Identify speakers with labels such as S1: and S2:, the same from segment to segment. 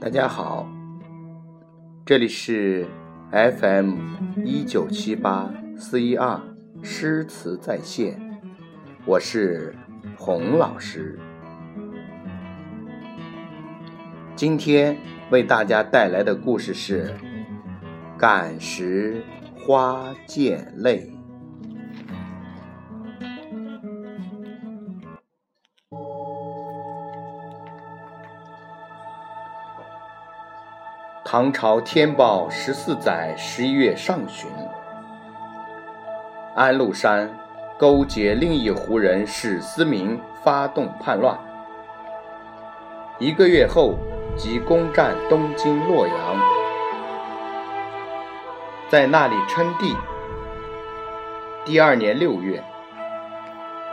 S1: 大家好，这里是 FM 一九七八四一二诗词在线，我是洪老师。今天为大家带来的故事是《感时花溅泪》。唐朝天宝十四载十一月上旬，安禄山勾结另一胡人史思明发动叛乱。一个月后，即攻占东京洛阳，在那里称帝。第二年六月，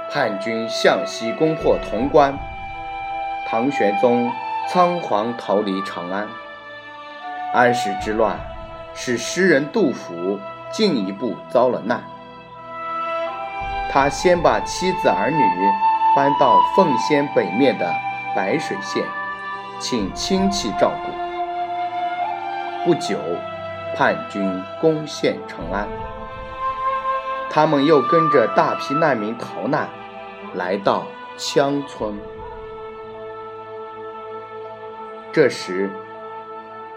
S1: 叛军向西攻破潼关，唐玄宗仓皇逃离长安。安史之乱，使诗人杜甫进一步遭了难。他先把妻子儿女搬到奉先北面的白水县，请亲戚照顾。不久，叛军攻陷长安，他们又跟着大批难民逃难，来到羌村。这时，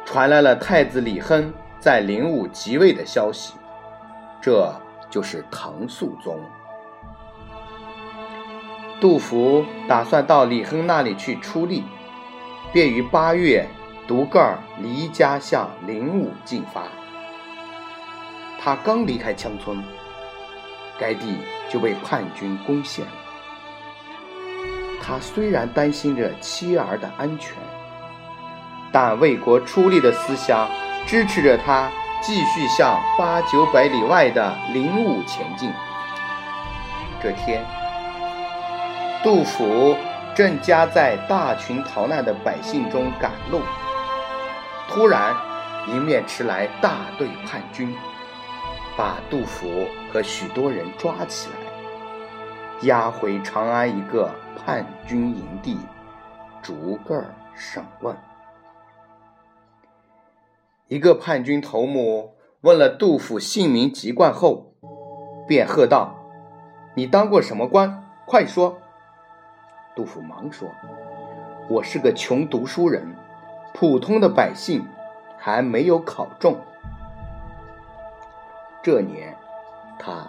S1: 传来了太子李亨在灵武即位的消息，这就是唐肃宗。杜甫打算到李亨那里去出力，便于八月独个儿离家向灵武进发。他刚离开羌村，该地就被叛军攻陷。他虽然担心着妻儿的安全。但为国出力的思想支持着他继续向八九百里外的灵武前进。这天，杜甫正夹在大群逃难的百姓中赶路，突然迎面驰来大队叛军，把杜甫和许多人抓起来，押回长安一个叛军营地，逐个审问。一个叛军头目问了杜甫姓名籍贯后，便喝道：“你当过什么官？快说！”杜甫忙说：“我是个穷读书人，普通的百姓，还没有考中。”这年他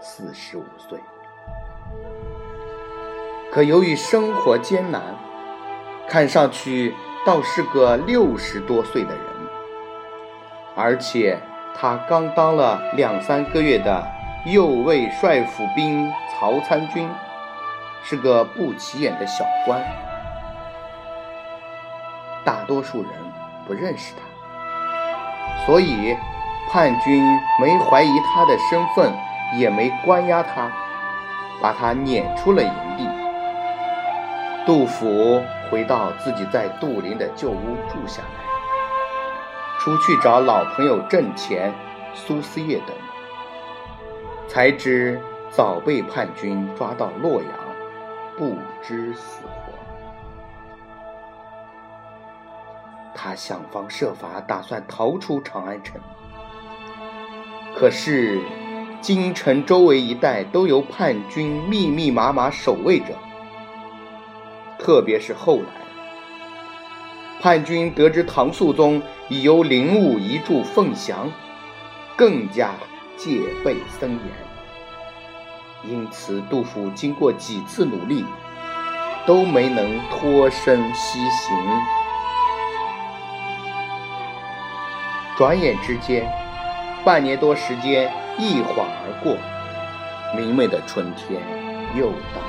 S1: 四十五岁，可由于生活艰难，看上去倒是个六十多岁的人。而且他刚当了两三个月的右卫帅府兵曹参军，是个不起眼的小官，大多数人不认识他，所以叛军没怀疑他的身份，也没关押他，把他撵出了营地。杜甫回到自己在杜陵的旧屋住下来。出去找老朋友郑虔、苏思叶等，才知早被叛军抓到洛阳，不知死活。他想方设法打算逃出长安城，可是京城周围一带都由叛军密密麻麻守卫着，特别是后来。叛军得知唐肃宗已由灵武移驻凤翔，更加戒备森严。因此，杜甫经过几次努力，都没能脱身西行。转眼之间，半年多时间一晃而过，明媚的春天又到。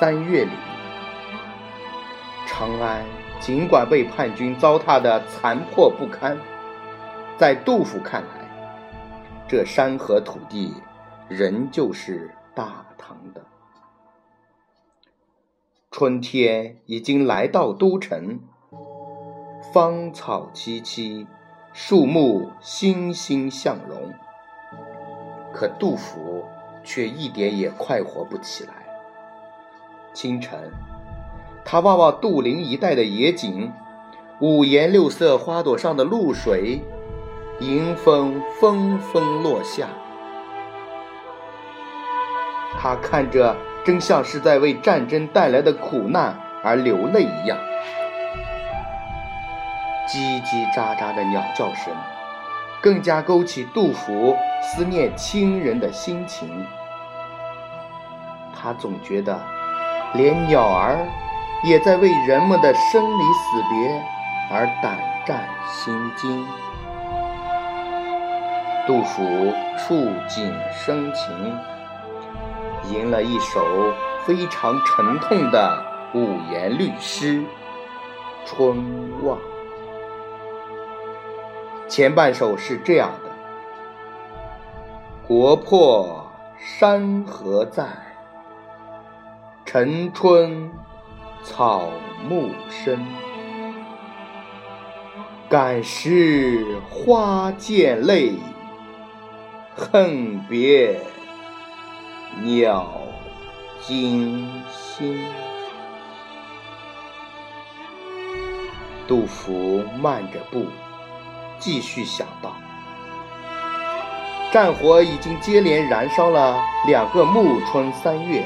S1: 三月里。长安尽管被叛军糟蹋的残破不堪，在杜甫看来，这山河土地仍旧是大唐的。春天已经来到都城，芳草萋萋，树木欣欣向荣，可杜甫却一点也快活不起来。清晨。他望望杜陵一带的野景，五颜六色花朵上的露水，迎风纷纷落下。他看着，真像是在为战争带来的苦难而流泪一样。叽叽喳喳的鸟叫声，更加勾起杜甫思念亲人的心情。他总觉得，连鸟儿也在为人们的生离死别而胆战心惊。杜甫触景生情，吟了一首非常沉痛的五言律诗《春望》。前半首是这样的：“国破山河在。”晨春草木深，感时花溅泪，恨别鸟惊心。杜甫慢着步，继续想到：战火已经接连燃烧了两个暮春三月。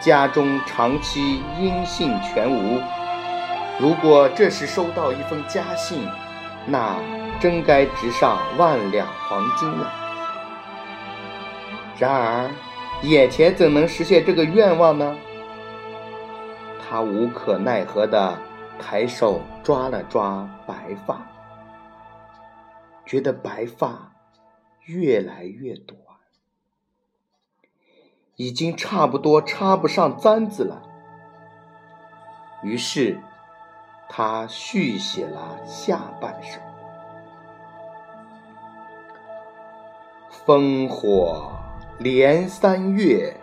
S1: 家中长期音信全无，如果这时收到一封家信，那真该值上万两黄金了。然而，眼前怎能实现这个愿望呢？他无可奈何地抬手抓了抓白发，觉得白发越来越多。已经差不多插不上簪子了，于是他续写了下半首：“烽火连三月，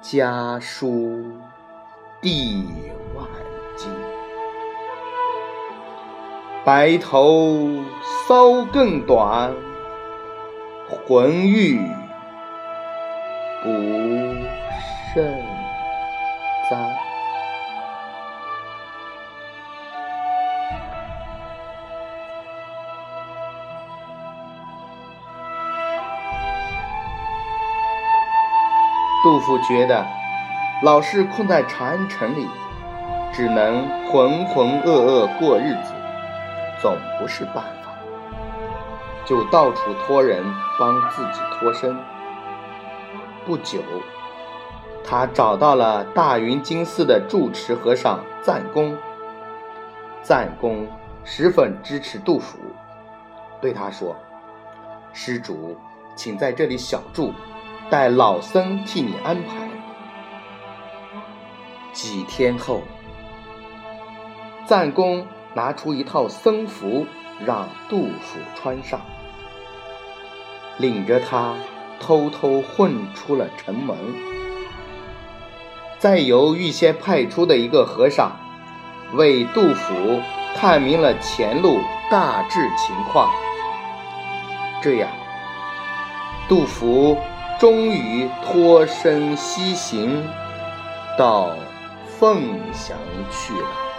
S1: 家书第万金。白头搔更短，浑欲。”不胜簪。杜甫觉得，老是困在长安城里，只能浑浑噩噩过日子，总不是办法，就到处托人帮自己脱身。不久，他找到了大云金寺的住持和尚赞公。赞公十分支持杜甫，对他说：“施主，请在这里小住，待老僧替你安排。”几天后，赞公拿出一套僧服让杜甫穿上，领着他。偷偷混出了城门，再由预先派出的一个和尚为杜甫探明了前路大致情况。这样，杜甫终于脱身西行，到凤翔去了。